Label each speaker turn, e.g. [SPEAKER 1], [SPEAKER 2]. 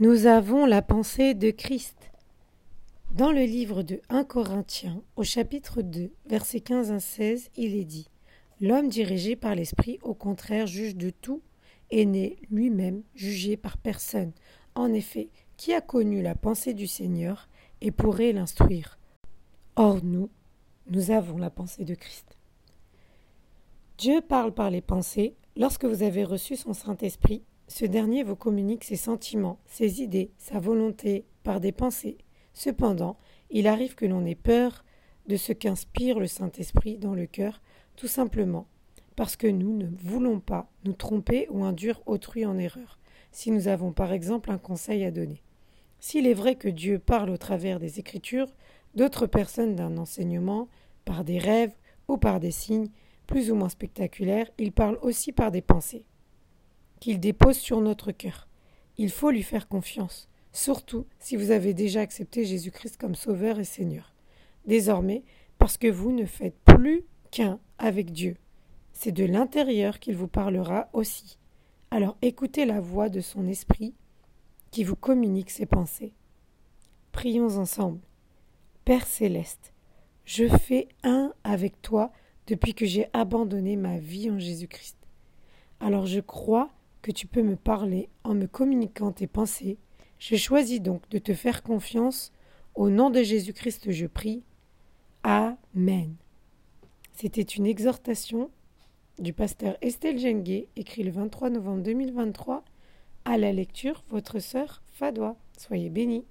[SPEAKER 1] Nous avons la pensée de Christ. Dans le livre de 1 Corinthiens, au chapitre 2, versets 15 à 16, il est dit L'homme dirigé par l'Esprit, au contraire, juge de tout et n'est lui-même jugé par personne. En effet, qui a connu la pensée du Seigneur et pourrait l'instruire? Or, nous, nous avons la pensée de Christ. Dieu parle par les pensées. Lorsque vous avez reçu son Saint-Esprit, ce dernier vous communique ses sentiments, ses idées, sa volonté par des pensées. Cependant, il arrive que l'on ait peur de ce qu'inspire le Saint-Esprit dans le cœur, tout simplement parce que nous ne voulons pas nous tromper ou induire autrui en erreur, si nous avons par exemple un conseil à donner. S'il est vrai que Dieu parle au travers des Écritures, d'autres personnes d'un enseignement, par des rêves ou par des signes, plus ou moins spectaculaires, il parle aussi par des pensées qu'il dépose sur notre cœur. Il faut lui faire confiance, surtout si vous avez déjà accepté Jésus-Christ comme Sauveur et Seigneur. Désormais, parce que vous ne faites plus qu'un avec Dieu. C'est de l'intérieur qu'il vous parlera aussi. Alors écoutez la voix de son esprit qui vous communique ses pensées. Prions ensemble. Père céleste, je fais un avec toi depuis que j'ai abandonné ma vie en Jésus-Christ. Alors je crois que tu peux me parler en me communiquant tes pensées. Je choisis donc de te faire confiance. Au nom de Jésus-Christ, je prie. Amen. C'était une exhortation du pasteur Estelle Jenguet, écrit le 23 novembre 2023. À la lecture, votre sœur Fadois. Soyez bénis.